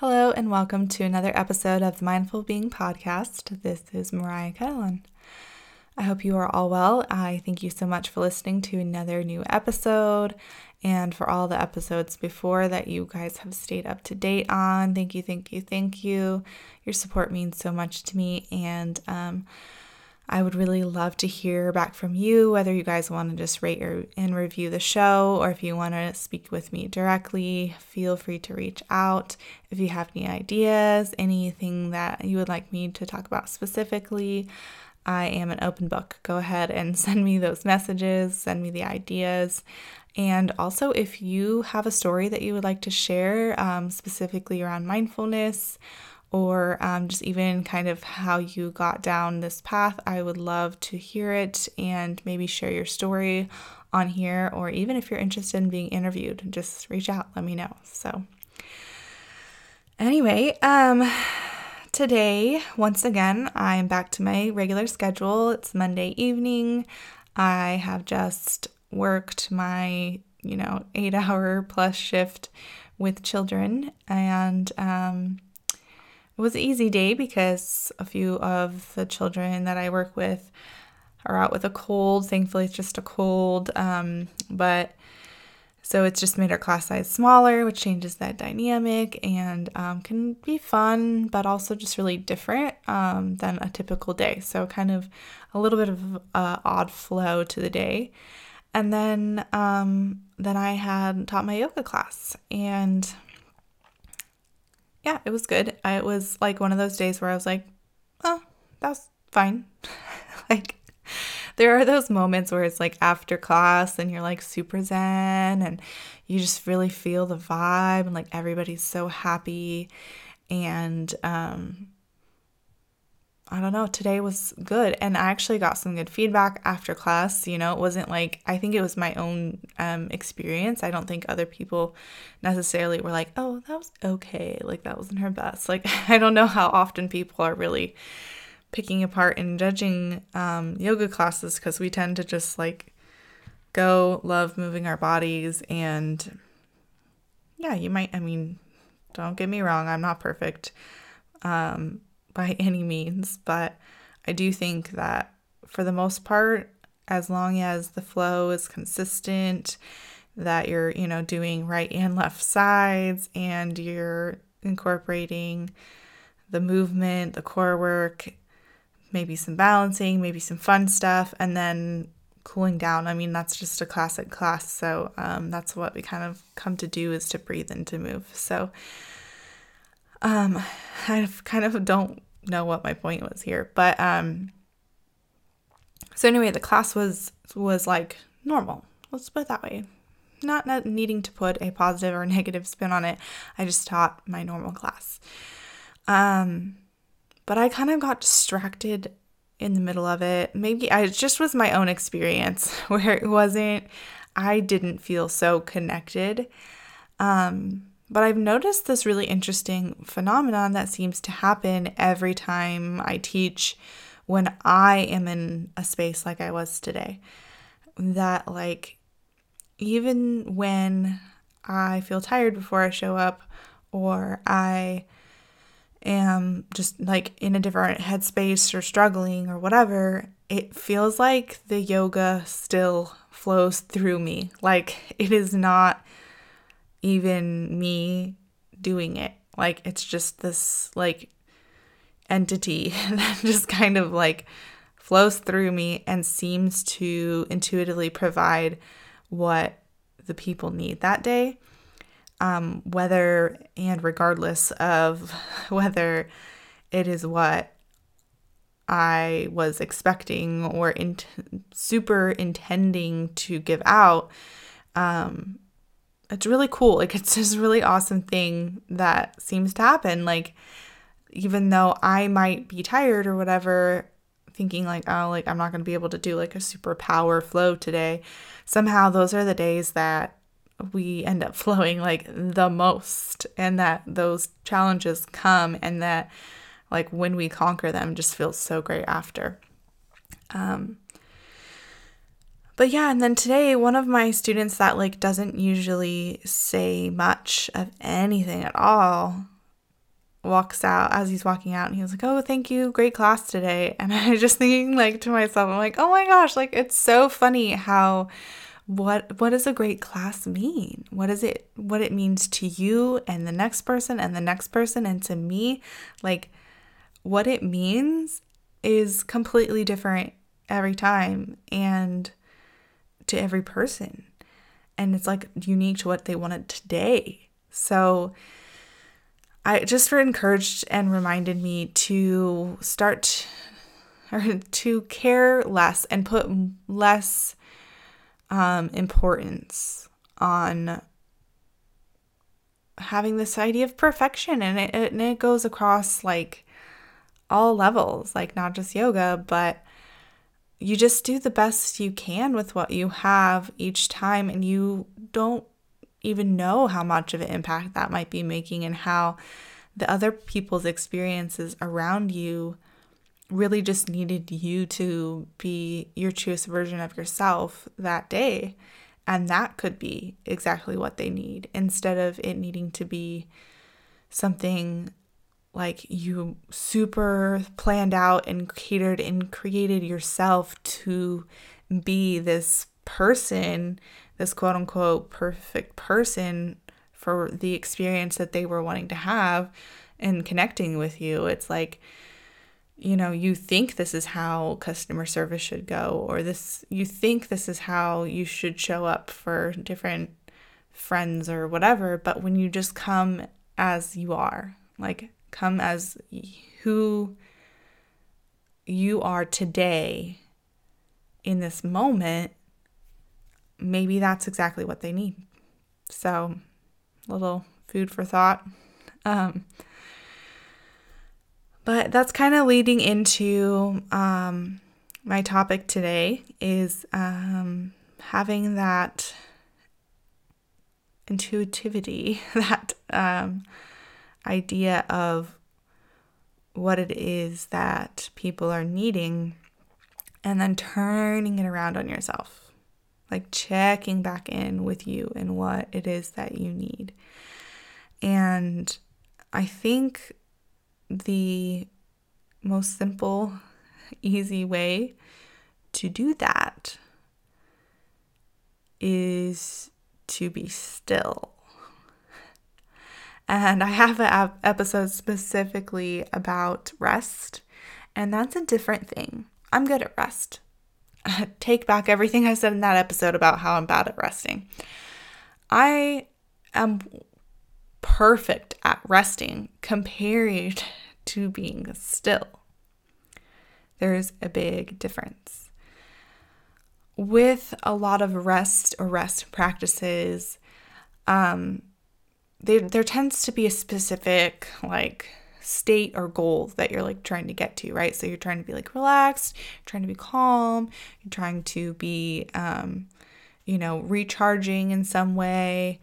Hello, and welcome to another episode of the Mindful Being Podcast. This is Mariah Catalan. I hope you are all well. I thank you so much for listening to another new episode and for all the episodes before that you guys have stayed up to date on. Thank you, thank you, thank you. Your support means so much to me, and um, I would really love to hear back from you, whether you guys want to just rate or, and review the show or if you want to speak with me directly. Feel free to reach out. If you have any ideas, anything that you would like me to talk about specifically, I am an open book. Go ahead and send me those messages, send me the ideas. And also, if you have a story that you would like to share, um, specifically around mindfulness, or um, just even kind of how you got down this path, I would love to hear it and maybe share your story on here. Or even if you're interested in being interviewed, just reach out, let me know. So, anyway, um, today, once again, I'm back to my regular schedule. It's Monday evening. I have just worked my, you know, eight hour plus shift with children and, um, it was an easy day because a few of the children that I work with are out with a cold. Thankfully, it's just a cold. Um, but so it's just made our class size smaller, which changes that dynamic and um, can be fun, but also just really different um, than a typical day. So kind of a little bit of uh, odd flow to the day. And then um, then I had taught my yoga class, and yeah, it was good. I, it was like one of those days where I was like, oh, that's fine. like, there are those moments where it's like after class and you're like super zen and you just really feel the vibe and like everybody's so happy. And um, I don't know, today was good. And I actually got some good feedback after class. You know, it wasn't like, I think it was my own um, experience. I don't think other people necessarily were like, oh, that was okay. Like, that wasn't her best. Like, I don't know how often people are really picking apart and judging um, yoga classes because we tend to just like go love moving our bodies. And yeah, you might, I mean, don't get me wrong, I'm not perfect. Um, by any means, but I do think that for the most part, as long as the flow is consistent, that you're, you know, doing right and left sides and you're incorporating the movement, the core work, maybe some balancing, maybe some fun stuff, and then cooling down. I mean, that's just a classic class. So um, that's what we kind of come to do is to breathe and to move. So um, I kind of don't know what my point was here. But um so anyway, the class was was like normal. Let's put it that way. Not, not needing to put a positive or negative spin on it. I just taught my normal class. Um but I kind of got distracted in the middle of it. Maybe I just was my own experience where it wasn't I didn't feel so connected. Um but I've noticed this really interesting phenomenon that seems to happen every time I teach when I am in a space like I was today. That, like, even when I feel tired before I show up, or I am just like in a different headspace or struggling or whatever, it feels like the yoga still flows through me. Like, it is not even me doing it. Like it's just this like entity that just kind of like flows through me and seems to intuitively provide what the people need that day. Um, whether and regardless of whether it is what I was expecting or in- super intending to give out, um, it's really cool. Like it's this really awesome thing that seems to happen. Like even though I might be tired or whatever, thinking like, oh, like I'm not gonna be able to do like a super power flow today. Somehow those are the days that we end up flowing like the most and that those challenges come and that like when we conquer them just feels so great after. Um but yeah, and then today one of my students that like doesn't usually say much of anything at all walks out as he's walking out and he was like, "Oh, thank you. Great class today." And I just thinking like to myself, I'm like, "Oh my gosh, like it's so funny how what what does a great class mean? What is it what it means to you and the next person and the next person and to me? Like what it means is completely different every time and to every person. And it's like unique to what they wanted today. So I just were encouraged and reminded me to start or to care less and put less um, importance on having this idea of perfection and it, and it goes across like all levels like not just yoga but you just do the best you can with what you have each time and you don't even know how much of an impact that might be making and how the other people's experiences around you really just needed you to be your truest version of yourself that day. And that could be exactly what they need instead of it needing to be something like you super planned out and catered and created yourself to be this person, this quote unquote perfect person for the experience that they were wanting to have and connecting with you. It's like, you know, you think this is how customer service should go, or this, you think this is how you should show up for different friends or whatever. But when you just come as you are, like come as who you are today in this moment, maybe that's exactly what they need. So, little food for thought. Um, but that's kind of leading into um, my topic today is um, having that intuitivity, that um, idea of what it is that people are needing, and then turning it around on yourself, like checking back in with you and what it is that you need. And I think the most simple, easy way to do that is to be still. And I have an episode specifically about rest, and that's a different thing. I'm good at rest. Take back everything I said in that episode about how I'm bad at resting. I am perfect at resting compared to being still. There's a big difference. With a lot of rest or rest practices, um, there there tends to be a specific like state or goal that you're like trying to get to, right? So you're trying to be like relaxed, trying to be calm, you're trying to be, um, you know, recharging in some way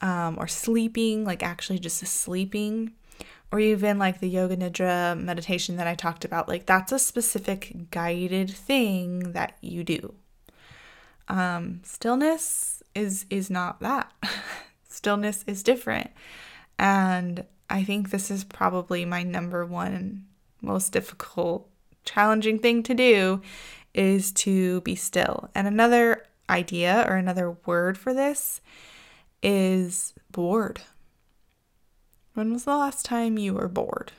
um, or sleeping, like actually just sleeping, or even like the yoga nidra meditation that I talked about, like that's a specific guided thing that you do. Um, stillness is is not that. stillness is different, and I think this is probably my number one most difficult, challenging thing to do is to be still. And another idea or another word for this is bored. When was the last time you were bored?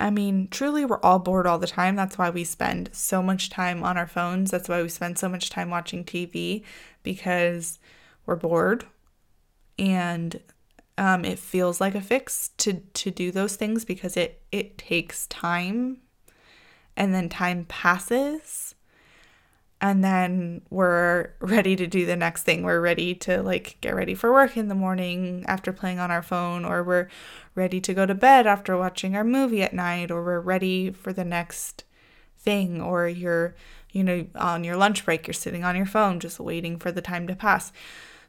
I mean, truly, we're all bored all the time. That's why we spend so much time on our phones. That's why we spend so much time watching TV because we're bored and um, it feels like a fix to, to do those things because it, it takes time and then time passes and then we're ready to do the next thing. We're ready to like get ready for work in the morning after playing on our phone, or we're ready to go to bed after watching our movie at night, or we're ready for the next thing, or you're, you know, on your lunch break, you're sitting on your phone just waiting for the time to pass.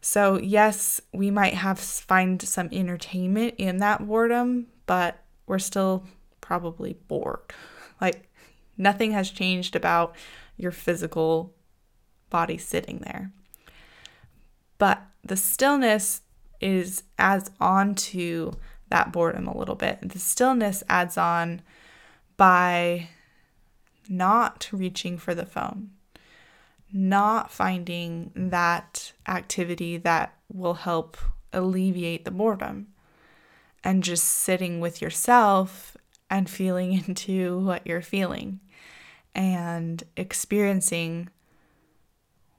So, yes, we might have find some entertainment in that boredom, but we're still probably bored. Like nothing has changed about your physical body sitting there. But the stillness is adds on to that boredom a little bit. The stillness adds on by not reaching for the phone, not finding that activity that will help alleviate the boredom, and just sitting with yourself and feeling into what you're feeling and experiencing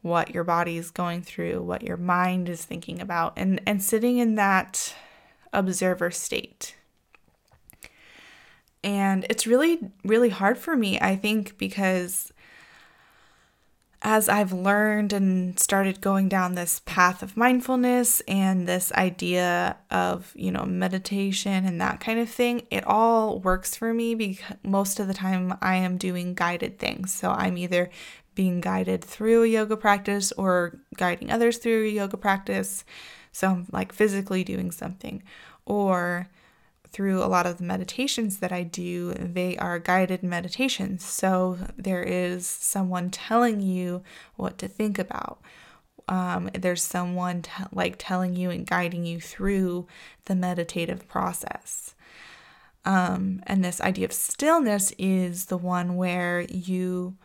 what your body is going through, what your mind is thinking about, and, and sitting in that observer state. And it's really, really hard for me, I think, because as I've learned and started going down this path of mindfulness and this idea of, you know, meditation and that kind of thing, it all works for me because most of the time I am doing guided things. So I'm either being guided through a yoga practice or guiding others through a yoga practice. So I'm like physically doing something. Or through a lot of the meditations that I do, they are guided meditations. So there is someone telling you what to think about. Um, there's someone t- like telling you and guiding you through the meditative process. Um, and this idea of stillness is the one where you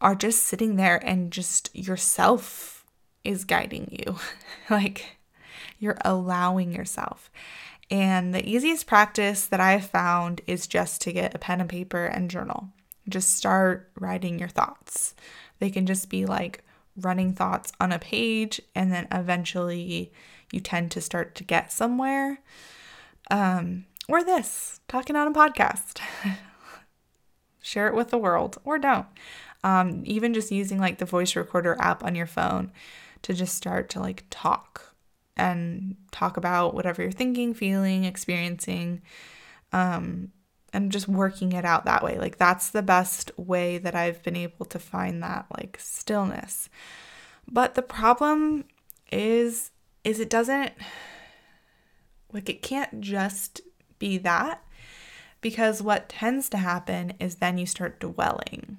are just sitting there and just yourself is guiding you. like you're allowing yourself. And the easiest practice that I've found is just to get a pen and paper and journal. Just start writing your thoughts. They can just be like running thoughts on a page, and then eventually you tend to start to get somewhere. Um, or this, talking on a podcast. Share it with the world, or don't. Um, even just using like the voice recorder app on your phone to just start to like talk and talk about whatever you're thinking, feeling, experiencing, um, and just working it out that way. Like that's the best way that I've been able to find that like stillness. But the problem is is it doesn't like it can't just be that because what tends to happen is then you start dwelling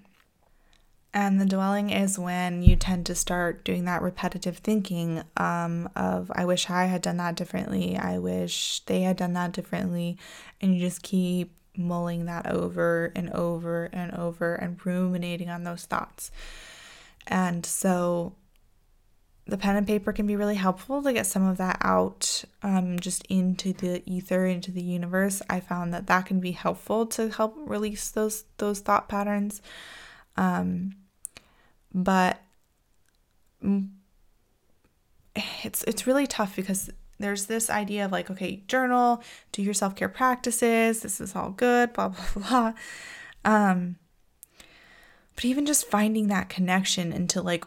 and the dwelling is when you tend to start doing that repetitive thinking um, of, I wish I had done that differently. I wish they had done that differently. And you just keep mulling that over and over and over and ruminating on those thoughts. And so the pen and paper can be really helpful to get some of that out um, just into the ether into the universe i found that that can be helpful to help release those those thought patterns um, but it's it's really tough because there's this idea of like, okay, journal, do your self care practices, this is all good, blah blah blah. Um, but even just finding that connection into like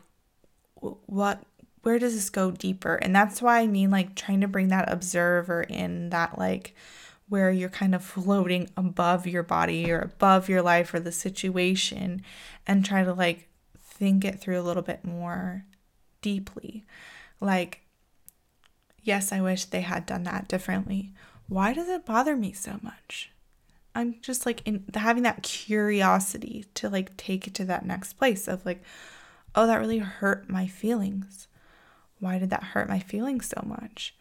what where does this go deeper and that's why i mean like trying to bring that observer in that like where you're kind of floating above your body or above your life or the situation and try to like think it through a little bit more deeply. Like, yes, I wish they had done that differently. Why does it bother me so much? I'm just like in having that curiosity to like take it to that next place of like, oh, that really hurt my feelings. Why did that hurt my feelings so much?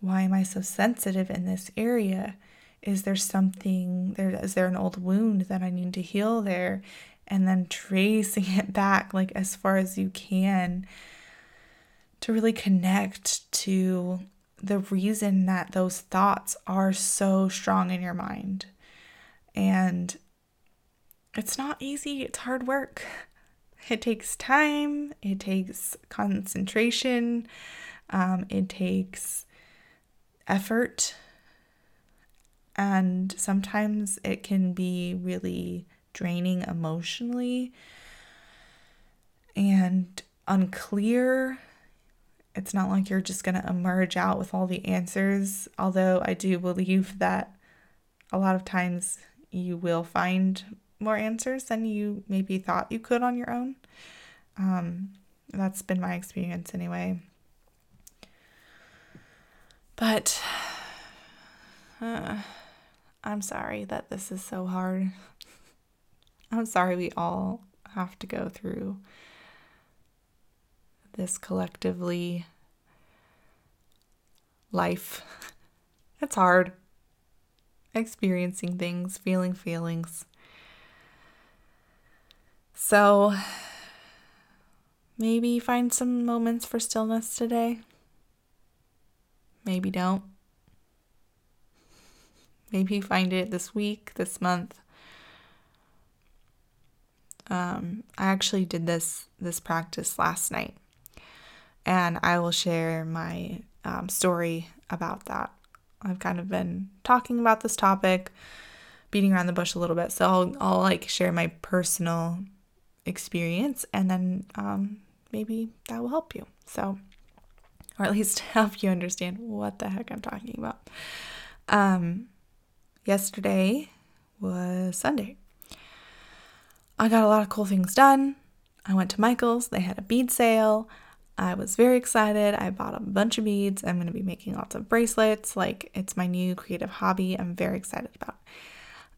Why am I so sensitive in this area? Is there something there? Is there an old wound that I need to heal there? And then tracing it back like as far as you can to really connect to the reason that those thoughts are so strong in your mind. And it's not easy, it's hard work. It takes time, it takes concentration, um, it takes effort, and sometimes it can be really draining emotionally and unclear. It's not like you're just going to emerge out with all the answers, although I do believe that a lot of times you will find more answers than you maybe thought you could on your own. Um, that's been my experience anyway. But uh, I'm sorry that this is so hard. I'm sorry we all have to go through this collectively. life. It's hard. Experiencing things, feeling feelings. So maybe find some moments for stillness today. Maybe don't. Maybe find it this week, this month. Um, I actually did this this practice last night, and I will share my um, story about that. I've kind of been talking about this topic, beating around the bush a little bit, so I'll I'll like share my personal experience, and then um, maybe that will help you. So, or at least help you understand what the heck I'm talking about. Um, yesterday was Sunday. I got a lot of cool things done. I went to Michael's, they had a bead sale. I was very excited. I bought a bunch of beads. I'm going to be making lots of bracelets. Like, it's my new creative hobby. I'm very excited about.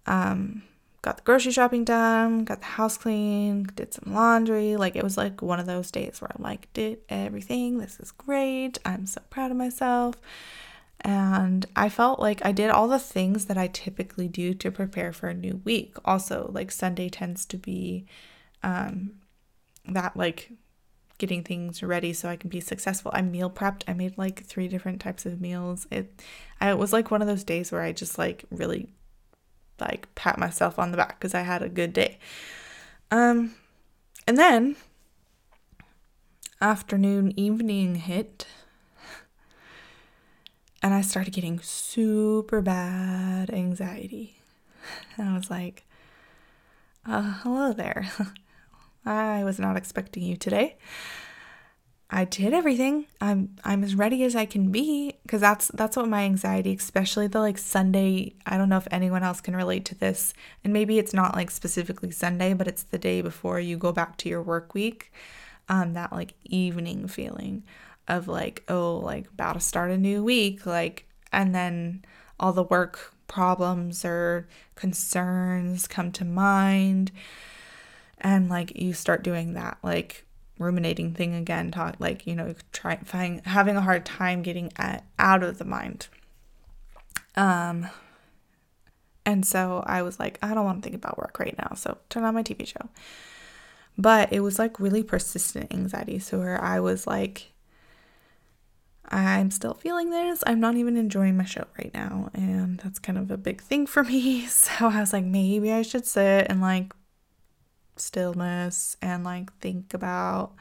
Um, got the grocery shopping done, got the house clean, did some laundry. Like, it was like one of those days where I'm like, did everything. This is great. I'm so proud of myself. And I felt like I did all the things that I typically do to prepare for a new week. Also, like Sunday tends to be um, that like getting things ready so I can be successful. I meal prepped. I made like three different types of meals. It I, it was like one of those days where I just like really like pat myself on the back because I had a good day. Um and then afternoon evening hit and I started getting super bad anxiety. And I was like, uh, hello there. I was not expecting you today. I did everything. I'm I'm as ready as I can be because that's that's what my anxiety, especially the like Sunday. I don't know if anyone else can relate to this, and maybe it's not like specifically Sunday, but it's the day before you go back to your work week. Um, that like evening feeling of like, oh, like about to start a new week, like, and then all the work problems or concerns come to mind. And like you start doing that, like ruminating thing again, talk like, you know, try find having a hard time getting at, out of the mind. Um and so I was like, I don't want to think about work right now. So turn on my TV show. But it was like really persistent anxiety. So where I was like, I'm still feeling this. I'm not even enjoying my show right now. And that's kind of a big thing for me. So I was like, maybe I should sit and like stillness and like think about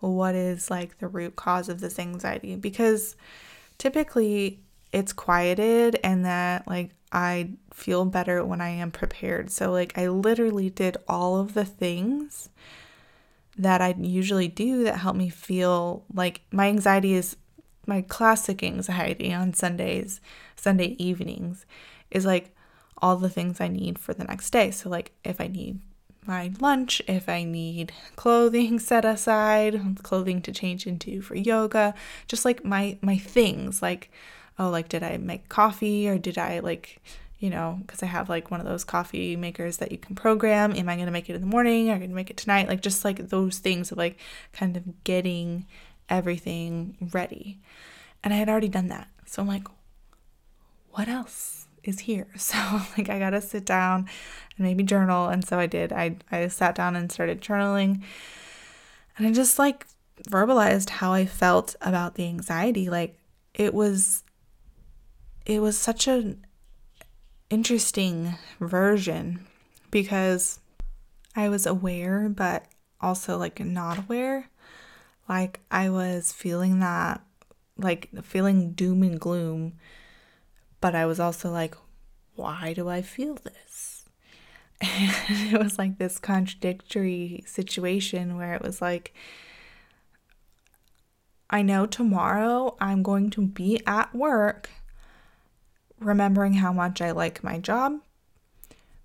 what is like the root cause of this anxiety because typically it's quieted and that like I feel better when I am prepared. So like I literally did all of the things that I usually do that help me feel like my anxiety is my classic anxiety on Sundays, Sunday evenings, is like all the things I need for the next day. So, like, if I need my lunch, if I need clothing set aside, clothing to change into for yoga, just like my my things, like, oh, like, did I make coffee or did I like you know, because I have like one of those coffee makers that you can program. Am I going to make it in the morning? Am I going to make it tonight? Like, just like those things of like kind of getting everything ready. And I had already done that. So I'm like, what else is here? So like I gotta sit down and maybe journal. And so I did. I I sat down and started journaling. And I just like verbalized how I felt about the anxiety. Like it was it was such an interesting version because I was aware but also like not aware like I was feeling that, like feeling doom and gloom, but I was also like, why do I feel this? And it was like this contradictory situation where it was like, I know tomorrow I'm going to be at work remembering how much I like my job,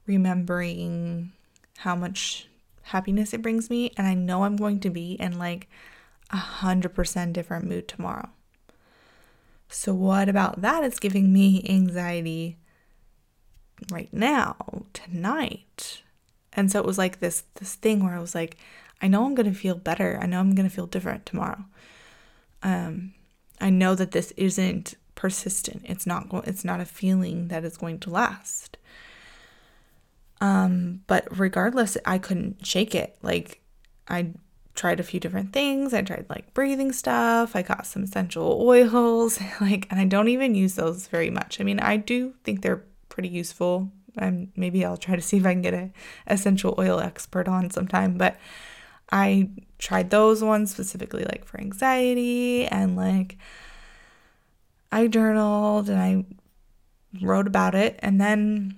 remembering how much happiness it brings me, and I know I'm going to be in like a hundred percent different mood tomorrow. So what about that is giving me anxiety right now, tonight? And so it was like this this thing where I was like, I know I'm gonna feel better. I know I'm gonna feel different tomorrow. Um, I know that this isn't persistent. It's not go- it's not a feeling that is going to last. Um, but regardless, I couldn't shake it. Like I tried a few different things. I tried like breathing stuff. I got some essential oils, like and I don't even use those very much. I mean, I do think they're pretty useful. And maybe I'll try to see if I can get a essential oil expert on sometime, but I tried those ones specifically like for anxiety and like I journaled and I wrote about it and then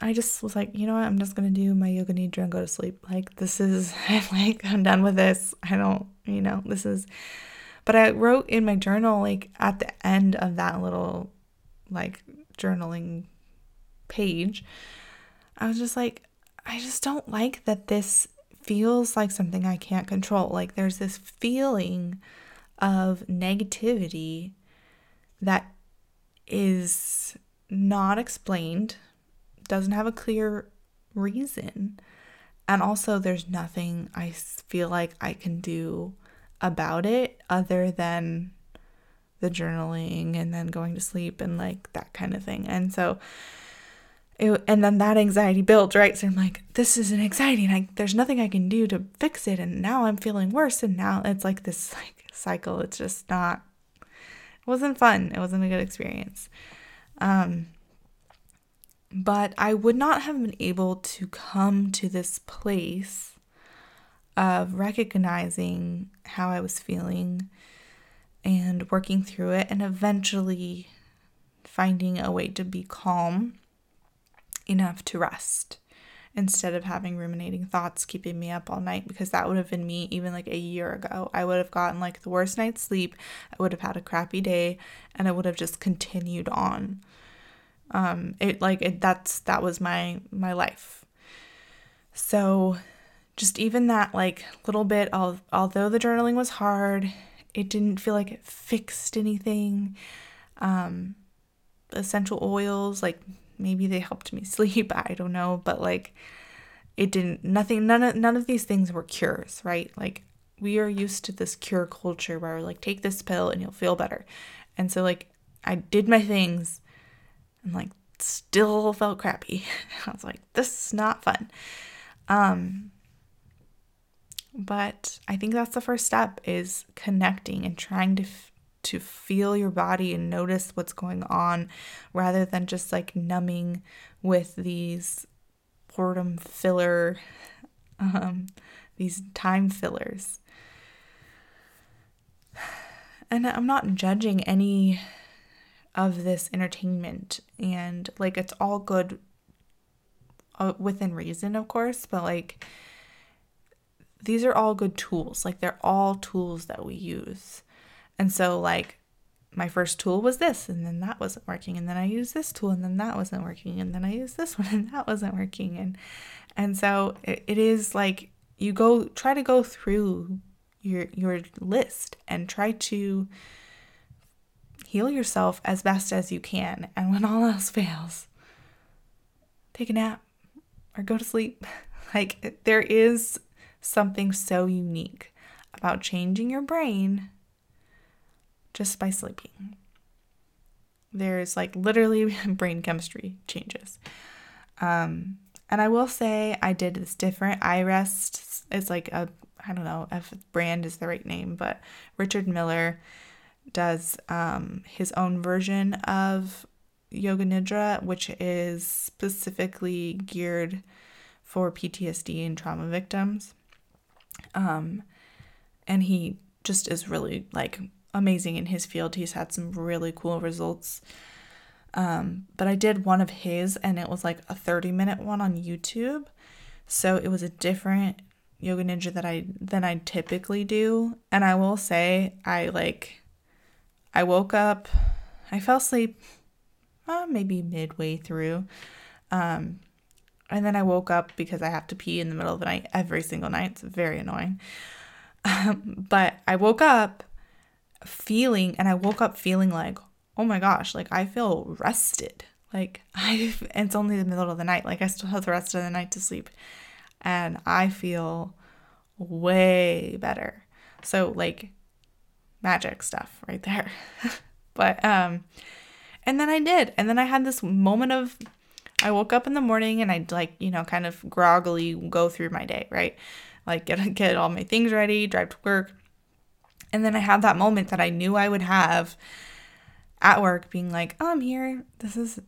I just was like, you know what, I'm just gonna do my yoga nidra and go to sleep. Like this is like I'm done with this. I don't, you know, this is but I wrote in my journal like at the end of that little like journaling page, I was just like, I just don't like that this feels like something I can't control. Like there's this feeling of negativity that is not explained, doesn't have a clear reason. And also, there's nothing I feel like I can do about it other than the journaling and then going to sleep and like that kind of thing. And so, it, and then that anxiety builds, right? So I'm like, this is an anxiety, and I, there's nothing I can do to fix it. And now I'm feeling worse, and now it's like this like cycle. It's just not it wasn't fun. It wasn't a good experience. Um, but I would not have been able to come to this place of recognizing how I was feeling and working through it and eventually finding a way to be calm enough to rest instead of having ruminating thoughts keeping me up all night because that would have been me even like a year ago. I would have gotten like the worst night's sleep. I would have had a crappy day and I would have just continued on. Um it like it that's that was my my life. So just even that like little bit although the journaling was hard, it didn't feel like it fixed anything. Um essential oils like maybe they helped me sleep i don't know but like it didn't nothing none of none of these things were cures right like we are used to this cure culture where like take this pill and you'll feel better and so like i did my things and like still felt crappy. I was like this is not fun. Um but i think that's the first step is connecting and trying to f- to feel your body and notice what's going on rather than just like numbing with these boredom filler um, these time fillers. And i'm not judging any of this entertainment. And like it's all good uh, within reason of course but like these are all good tools. Like they're all tools that we use. And so, like, my first tool was this, and then that wasn't working, and then I used this tool, and then that wasn't working, and then I used this one, and that wasn't working, and and so it, it is like you go try to go through your your list and try to heal yourself as best as you can, and when all else fails, take a nap or go to sleep. Like there is something so unique about changing your brain just by sleeping. There's like literally brain chemistry changes. Um, and I will say I did this different. iRest. It's like a, I don't know if brand is the right name, but Richard Miller does um, his own version of Yoga Nidra, which is specifically geared for PTSD and trauma victims. Um, and he just is really like amazing in his field. He's had some really cool results. Um, but I did one of his and it was like a 30 minute one on YouTube. So it was a different yoga nidra that I than I typically do. And I will say I like I woke up, I fell asleep uh, maybe midway through. Um, and then I woke up because I have to pee in the middle of the night every single night. It's very annoying. Um, but I woke up feeling and I woke up feeling like, oh my gosh, like I feel rested. Like I it's only the middle of the night. Like I still have the rest of the night to sleep. And I feel way better. So like magic stuff right there. But um and then I did. And then I had this moment of I woke up in the morning and I'd like, you know, kind of groggily go through my day, right? Like get get all my things ready, drive to work. And then I had that moment that I knew I would have at work being like, oh, I'm here. This is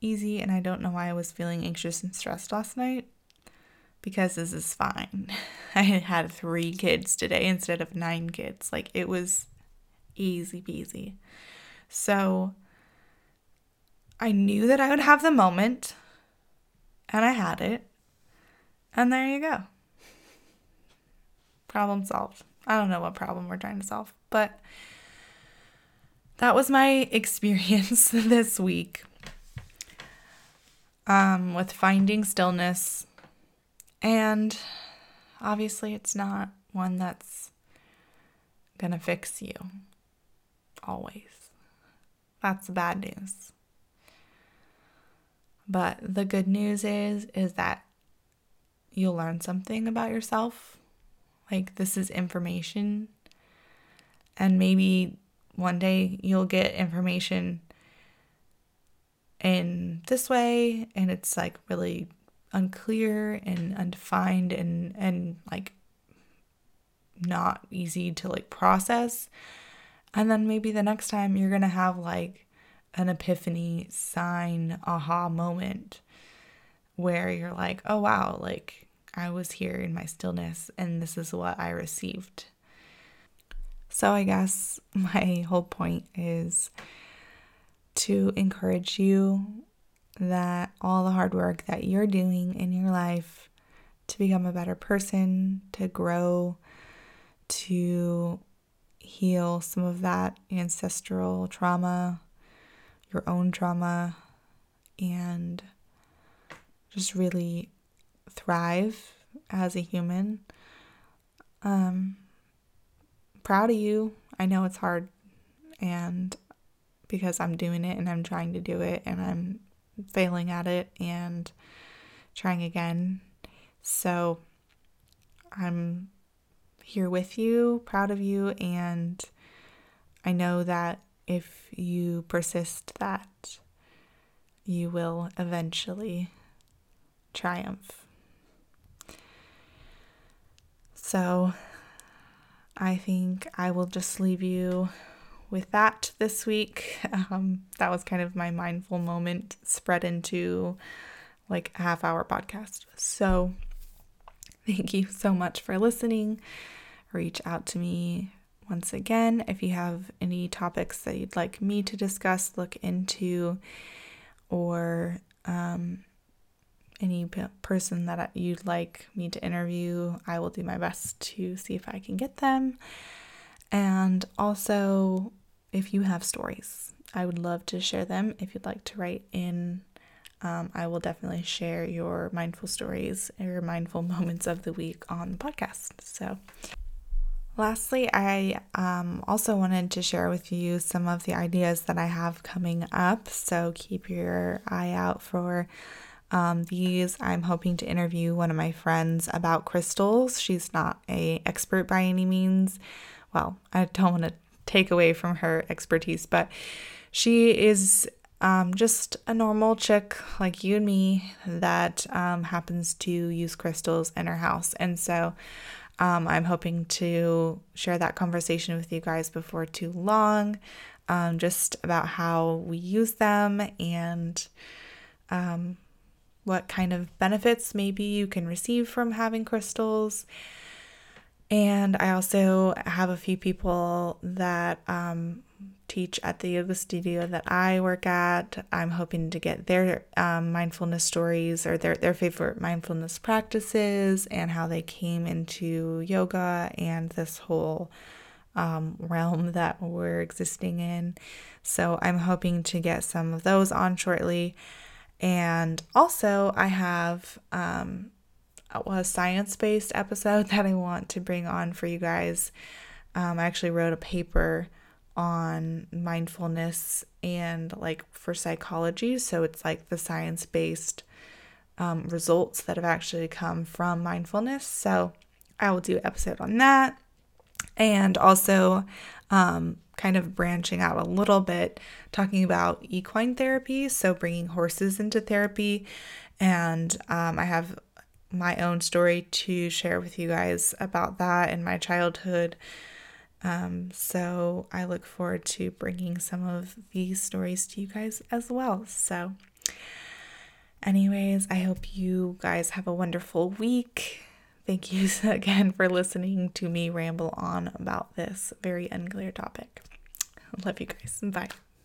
easy. And I don't know why I was feeling anxious and stressed last night because this is fine. I had three kids today instead of nine kids. Like it was easy peasy. So I knew that I would have the moment and I had it. And there you go. Problem solved. I don't know what problem we're trying to solve, but that was my experience this week um, with finding stillness. And obviously, it's not one that's going to fix you always. That's the bad news. But the good news is is that you'll learn something about yourself. Like this is information and maybe one day you'll get information in this way and it's like really unclear and undefined and and like not easy to like process and then maybe the next time you're going to have like an epiphany sign aha moment where you're like oh wow like i was here in my stillness and this is what i received. So, I guess my whole point is to encourage you that all the hard work that you're doing in your life to become a better person, to grow, to heal some of that ancestral trauma, your own trauma, and just really thrive as a human. Um, proud of you. I know it's hard and because I'm doing it and I'm trying to do it and I'm failing at it and trying again. So I'm here with you, proud of you, and I know that if you persist that you will eventually triumph. So I think I will just leave you with that this week. Um, that was kind of my mindful moment spread into like a half hour podcast. So thank you so much for listening. Reach out to me once again if you have any topics that you'd like me to discuss, look into, or um, any person that you'd like me to interview, I will do my best to see if I can get them. And also, if you have stories, I would love to share them. If you'd like to write in, um, I will definitely share your mindful stories or mindful moments of the week on the podcast. So, lastly, I um, also wanted to share with you some of the ideas that I have coming up. So, keep your eye out for um, these I'm hoping to interview one of my friends about crystals. She's not a expert by any means. Well, I don't want to take away from her expertise, but she is um, just a normal chick like you and me that um, happens to use crystals in her house. And so um, I'm hoping to share that conversation with you guys before too long, um, just about how we use them and um, what kind of benefits maybe you can receive from having crystals. And I also have a few people that um, teach at the yoga studio that I work at. I'm hoping to get their um, mindfulness stories or their, their favorite mindfulness practices and how they came into yoga and this whole um, realm that we're existing in. So I'm hoping to get some of those on shortly. And also, I have um, a science based episode that I want to bring on for you guys. Um, I actually wrote a paper on mindfulness and like for psychology. So it's like the science based um, results that have actually come from mindfulness. So I will do an episode on that. And also, um, kind of branching out a little bit, talking about equine therapy, so bringing horses into therapy. And um, I have my own story to share with you guys about that in my childhood. Um, so I look forward to bringing some of these stories to you guys as well. So, anyways, I hope you guys have a wonderful week. Thank you again for listening to me ramble on about this very unclear topic. Love you guys. Bye.